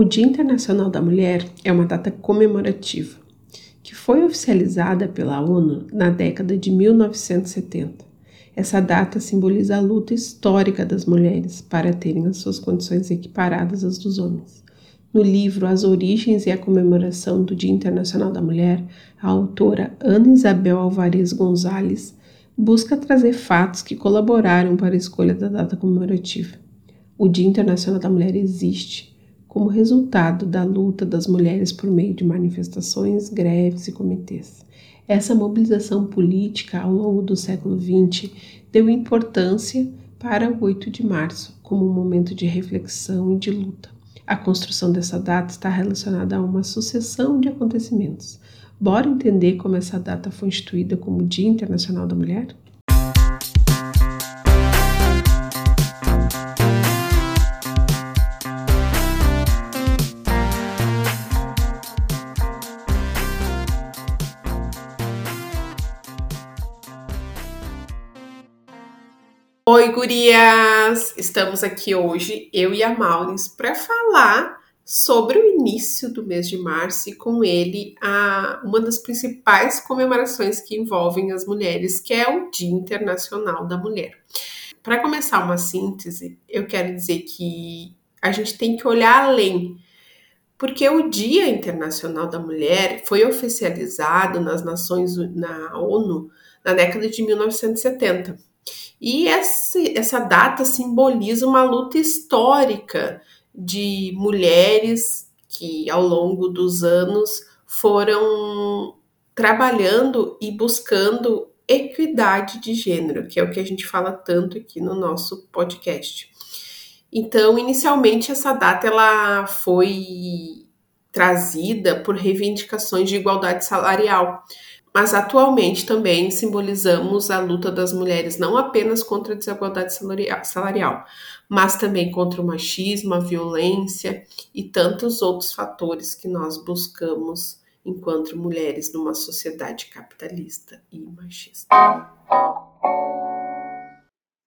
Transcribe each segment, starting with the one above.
O Dia Internacional da Mulher é uma data comemorativa que foi oficializada pela ONU na década de 1970. Essa data simboliza a luta histórica das mulheres para terem as suas condições equiparadas às dos homens. No livro As Origens e a Comemoração do Dia Internacional da Mulher, a autora Ana Isabel Alvarez Gonzalez busca trazer fatos que colaboraram para a escolha da data comemorativa. O Dia Internacional da Mulher existe como resultado da luta das mulheres por meio de manifestações, greves e comitês. Essa mobilização política ao longo do século XX deu importância para o 8 de março como um momento de reflexão e de luta. A construção dessa data está relacionada a uma sucessão de acontecimentos. Bora entender como essa data foi instituída como Dia Internacional da Mulher? Oi, gurias! Estamos aqui hoje, eu e a Maurins, para falar sobre o início do mês de março e com ele a, uma das principais comemorações que envolvem as mulheres, que é o Dia Internacional da Mulher. Para começar uma síntese, eu quero dizer que a gente tem que olhar além, porque o Dia Internacional da Mulher foi oficializado nas Nações na ONU na década de 1970 e essa, data simboliza uma luta histórica de mulheres que, ao longo dos anos, foram trabalhando e buscando equidade de gênero, que é o que a gente fala tanto aqui no nosso podcast. Então, inicialmente essa data ela foi trazida por reivindicações de igualdade salarial, mas atualmente também simbolizamos a luta das mulheres não apenas contra a desigualdade salarial, mas também contra o machismo, a violência e tantos outros fatores que nós buscamos enquanto mulheres numa sociedade capitalista e machista.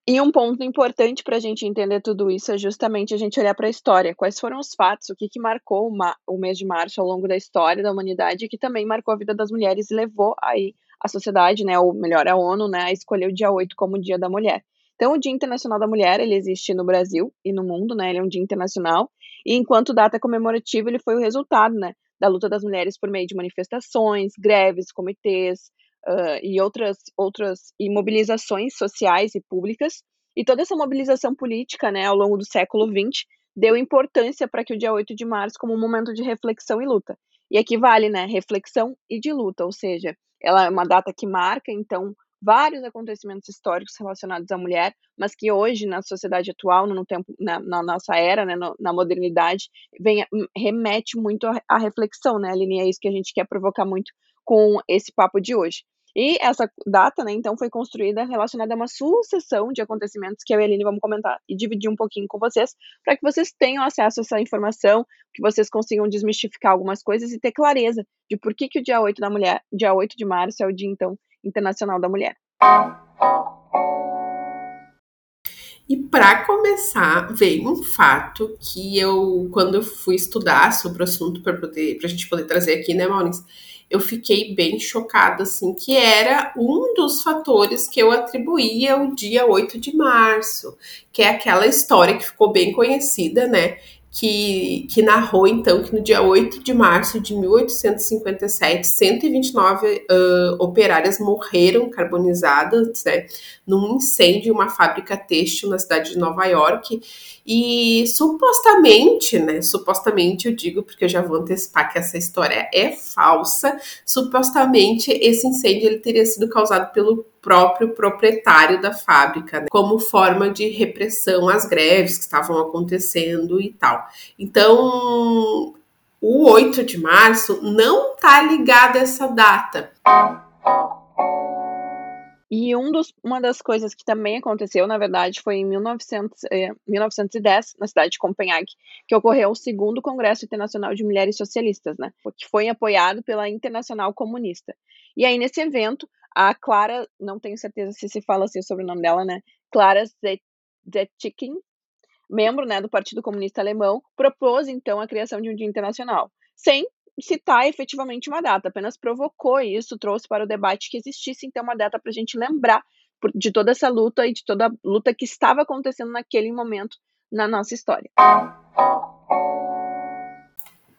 E um ponto importante para a gente entender tudo isso é justamente a gente olhar para a história. Quais foram os fatos, o que, que marcou o mês de março ao longo da história da humanidade, que também marcou a vida das mulheres e levou aí a sociedade, né, ou melhor, a ONU, né, a escolher o dia 8 como o Dia da Mulher. Então, o Dia Internacional da Mulher, ele existe no Brasil e no mundo, né, ele é um dia internacional, e enquanto data comemorativa, ele foi o resultado, né, da luta das mulheres por meio de manifestações, greves, comitês, uh, e outras, outras e mobilizações sociais e públicas. E toda essa mobilização política, né, ao longo do século XX, deu importância para que o dia 8 de março como um momento de reflexão e luta. E aqui vale, né, reflexão e de luta, ou seja, ela é uma data que marca, então, vários acontecimentos históricos relacionados à mulher, mas que hoje, na sociedade atual, no tempo, na, na nossa era, né, no, na modernidade, vem, remete muito à reflexão, né, Aline? É isso que a gente quer provocar muito com esse papo de hoje. E essa data, né, então, foi construída relacionada a uma sucessão de acontecimentos que eu e a Aline vamos comentar e dividir um pouquinho com vocês, para que vocês tenham acesso a essa informação, que vocês consigam desmistificar algumas coisas e ter clareza de por que, que o dia 8 da mulher, dia 8 de março é o Dia, então, Internacional da Mulher. E para começar, veio um fato que eu, quando fui estudar sobre o assunto para a gente poder trazer aqui, né, Maurício? Eu fiquei bem chocada, assim, que era um dos fatores que eu atribuía o dia 8 de março, que é aquela história que ficou bem conhecida, né? que, que narrou então que no dia 8 de março de 1857, 129 uh, operárias morreram carbonizadas né, num incêndio em uma fábrica têxtil na cidade de Nova York. E supostamente, né? Supostamente eu digo, porque eu já vou antecipar que essa história é falsa. Supostamente esse incêndio ele teria sido causado pelo próprio proprietário da fábrica, né, como forma de repressão às greves que estavam acontecendo e tal. Então, o 8 de março não está ligado a essa data. E um dos, uma das coisas que também aconteceu, na verdade, foi em 1900, eh, 1910, na cidade de Copenhague, que ocorreu o segundo Congresso Internacional de Mulheres Socialistas, né? Que foi apoiado pela Internacional Comunista. E aí, nesse evento, a Clara, não tenho certeza se se fala assim sobre o nome dela, né? Clara Zetkin, membro né, do Partido Comunista Alemão, propôs então a criação de um dia internacional, sem citar efetivamente uma data, apenas provocou isso, trouxe para o debate que existisse então uma data para a gente lembrar de toda essa luta e de toda a luta que estava acontecendo naquele momento na nossa história.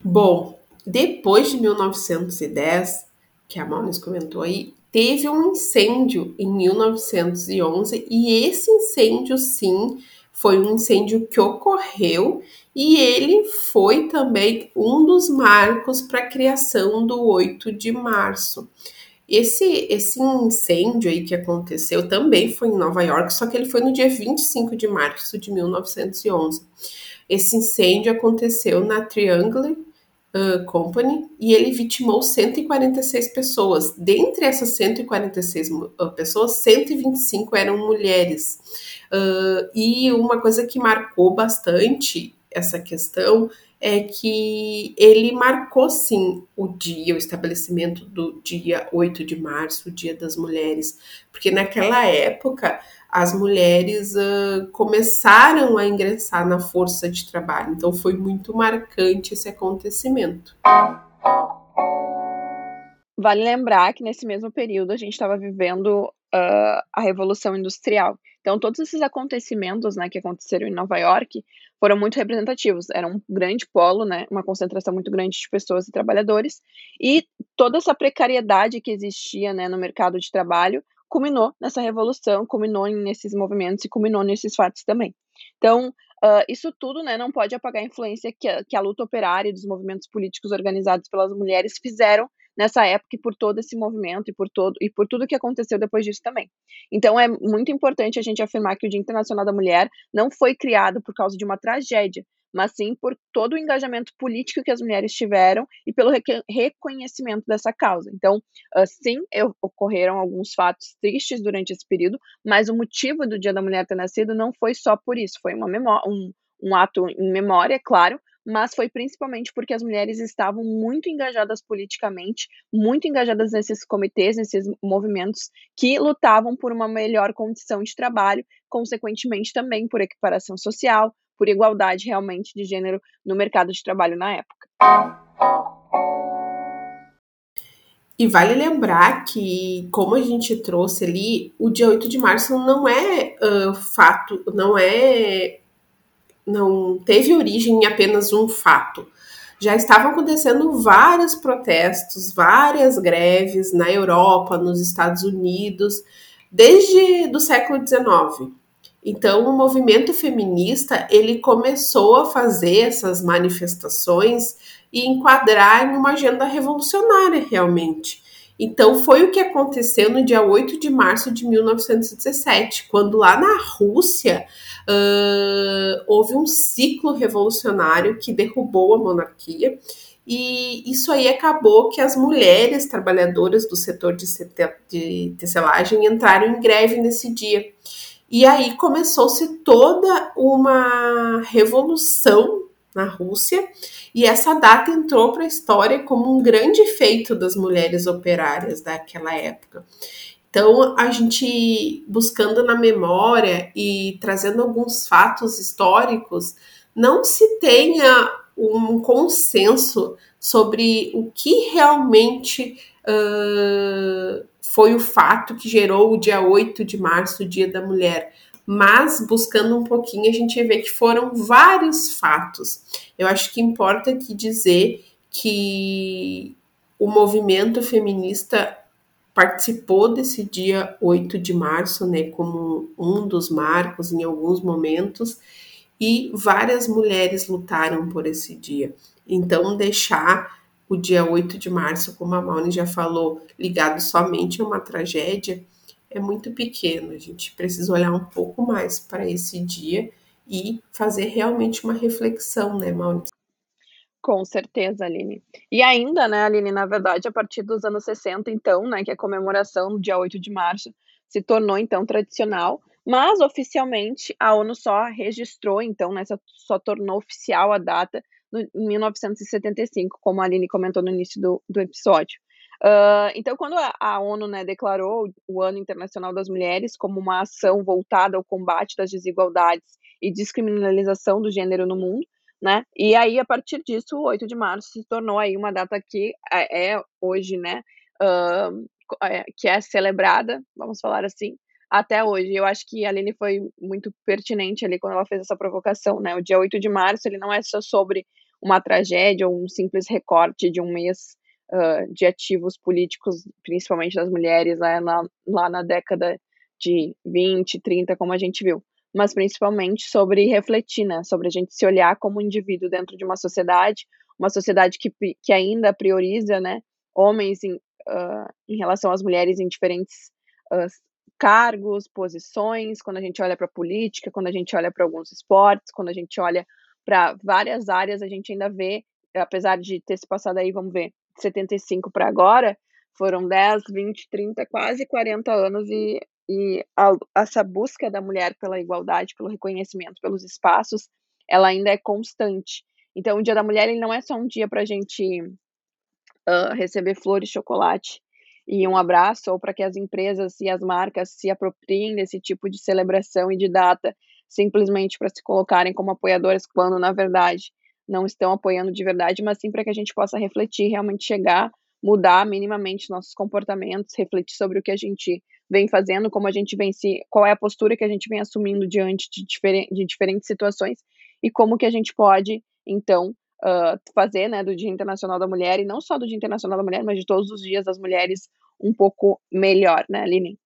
Bom, depois de 1910, que a Maunis comentou aí, teve um incêndio em 1911 e esse incêndio, sim, foi um incêndio que ocorreu e ele foi também um dos marcos para a criação do 8 de março. Esse, esse incêndio aí que aconteceu também foi em Nova York, só que ele foi no dia 25 de março de 1911. Esse incêndio aconteceu na Triangle uh, Company e ele vitimou 146 pessoas. Dentre essas 146 uh, pessoas, 125 eram mulheres. Uh, e uma coisa que marcou bastante essa questão é que ele marcou sim o dia, o estabelecimento do dia 8 de março, o Dia das Mulheres, porque naquela época as mulheres uh, começaram a ingressar na força de trabalho, então foi muito marcante esse acontecimento. Vale lembrar que nesse mesmo período a gente estava vivendo uh, a Revolução Industrial. Então, todos esses acontecimentos né, que aconteceram em Nova York foram muito representativos. Era um grande polo, né, uma concentração muito grande de pessoas e trabalhadores, e toda essa precariedade que existia né, no mercado de trabalho culminou nessa revolução, culminou nesses movimentos e culminou nesses fatos também. Então, uh, isso tudo né, não pode apagar a influência que a, que a luta operária e dos movimentos políticos organizados pelas mulheres fizeram nessa época e por todo esse movimento e por todo e por tudo que aconteceu depois disso também. Então é muito importante a gente afirmar que o Dia Internacional da Mulher não foi criado por causa de uma tragédia, mas sim por todo o engajamento político que as mulheres tiveram e pelo reconhecimento dessa causa. Então, uh, sim, ocorreram alguns fatos tristes durante esse período, mas o motivo do Dia da Mulher ter nascido não foi só por isso, foi uma memória, um, um ato em memória, claro, mas foi principalmente porque as mulheres estavam muito engajadas politicamente, muito engajadas nesses comitês, nesses movimentos que lutavam por uma melhor condição de trabalho, consequentemente também por equiparação social, por igualdade realmente de gênero no mercado de trabalho na época. E vale lembrar que, como a gente trouxe ali, o dia 8 de março não é uh, fato, não é não teve origem em apenas um fato. Já estavam acontecendo vários protestos, várias greves na Europa, nos Estados Unidos, desde do século XIX. Então, o movimento feminista ele começou a fazer essas manifestações e enquadrar em uma agenda revolucionária realmente. Então, foi o que aconteceu no dia 8 de março de 1917, quando lá na Rússia uh, houve um ciclo revolucionário que derrubou a monarquia. E isso aí acabou que as mulheres trabalhadoras do setor de, de tecelagem entraram em greve nesse dia. E aí começou-se toda uma revolução na Rússia, e essa data entrou para a história como um grande feito das mulheres operárias daquela época. Então, a gente buscando na memória e trazendo alguns fatos históricos, não se tenha um consenso sobre o que realmente uh, foi o fato que gerou o dia 8 de março, o Dia da Mulher. Mas, buscando um pouquinho, a gente vê que foram vários fatos. Eu acho que importa aqui dizer que o movimento feminista participou desse dia 8 de março, né, como um dos marcos em alguns momentos, e várias mulheres lutaram por esse dia. Então, deixar o dia 8 de março, como a Mauni já falou, ligado somente a uma tragédia, é muito pequeno. A gente precisa olhar um pouco mais para esse dia e fazer realmente uma reflexão, né, Mauni? Com certeza, Aline. E ainda, né, Aline, na verdade, a partir dos anos 60, então, né, que a comemoração do dia 8 de março se tornou, então, tradicional, mas oficialmente a ONU só registrou, então, né, só, tornou oficial a data no, em 1975, como a Aline comentou no início do, do episódio. Uh, então, quando a, a ONU né, declarou o Ano Internacional das Mulheres como uma ação voltada ao combate das desigualdades e descriminalização do gênero no mundo, né? E aí, a partir disso, o 8 de março se tornou aí uma data que é, é hoje, né, uh, que é celebrada, vamos falar assim, até hoje. Eu acho que a Aline foi muito pertinente ali quando ela fez essa provocação, né? O dia 8 de março, ele não é só sobre uma tragédia ou um simples recorte de um mês uh, de ativos políticos, principalmente das mulheres, né, lá, lá na década de 20, 30, como a gente viu mas principalmente sobre refletir, né, sobre a gente se olhar como indivíduo dentro de uma sociedade, uma sociedade que, que ainda prioriza, né, homens em, uh, em relação às mulheres em diferentes uh, cargos, posições, quando a gente olha para a política, quando a gente olha para alguns esportes, quando a gente olha para várias áreas, a gente ainda vê, apesar de ter se passado aí, vamos ver, 75 para agora, foram 10, 20, 30, quase 40 anos e e a, essa busca da mulher pela igualdade, pelo reconhecimento, pelos espaços, ela ainda é constante. Então, o Dia da Mulher ele não é só um dia para a gente uh, receber flores, chocolate e um abraço, ou para que as empresas e as marcas se apropriem desse tipo de celebração e de data, simplesmente para se colocarem como apoiadoras, quando na verdade não estão apoiando de verdade, mas sim para que a gente possa refletir, realmente chegar, mudar minimamente nossos comportamentos, refletir sobre o que a gente vem fazendo, como a gente vem se, qual é a postura que a gente vem assumindo diante de, diferen, de diferentes situações e como que a gente pode, então, uh, fazer, né, do Dia Internacional da Mulher, e não só do Dia Internacional da Mulher, mas de todos os dias das mulheres um pouco melhor, né, Aline?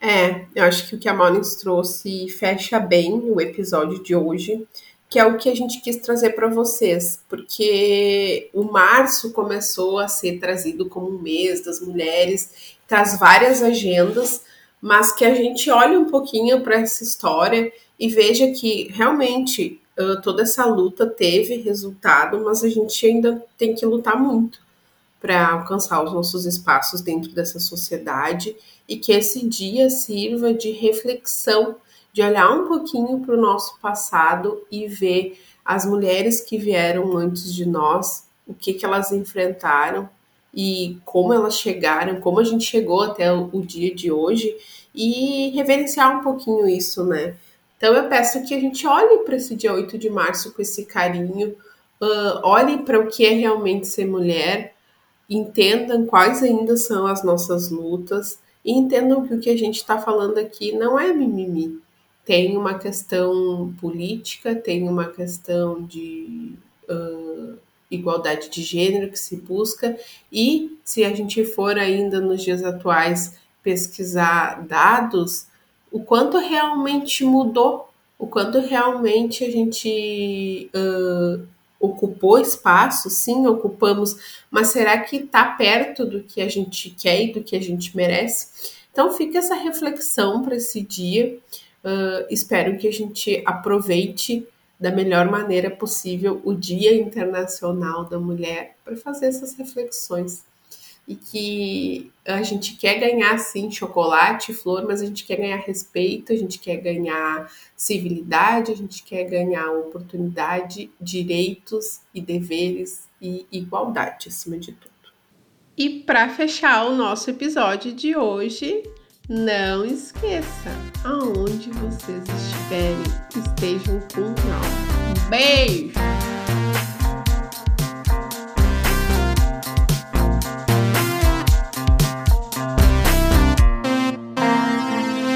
É, eu acho que o que a Molins trouxe fecha bem o episódio de hoje que é o que a gente quis trazer para vocês, porque o março começou a ser trazido como mês das mulheres, traz várias agendas, mas que a gente olhe um pouquinho para essa história e veja que realmente uh, toda essa luta teve resultado, mas a gente ainda tem que lutar muito para alcançar os nossos espaços dentro dessa sociedade e que esse dia sirva de reflexão de olhar um pouquinho para o nosso passado e ver as mulheres que vieram antes de nós, o que, que elas enfrentaram e como elas chegaram, como a gente chegou até o, o dia de hoje e reverenciar um pouquinho isso, né? Então eu peço que a gente olhe para esse dia 8 de março com esse carinho, uh, olhe para o que é realmente ser mulher, entendam quais ainda são as nossas lutas e entendam que o que a gente está falando aqui não é mimimi, tem uma questão política, tem uma questão de uh, igualdade de gênero que se busca, e se a gente for ainda nos dias atuais pesquisar dados, o quanto realmente mudou, o quanto realmente a gente uh, ocupou espaço, sim, ocupamos, mas será que está perto do que a gente quer e do que a gente merece? Então fica essa reflexão para esse dia. Uh, espero que a gente aproveite da melhor maneira possível o Dia Internacional da Mulher para fazer essas reflexões. E que a gente quer ganhar, sim, chocolate, flor, mas a gente quer ganhar respeito, a gente quer ganhar civilidade, a gente quer ganhar oportunidade, direitos e deveres e igualdade, acima de tudo. E para fechar o nosso episódio de hoje, não esqueça, aonde vocês estiverem, estejam com nós. Um beijo!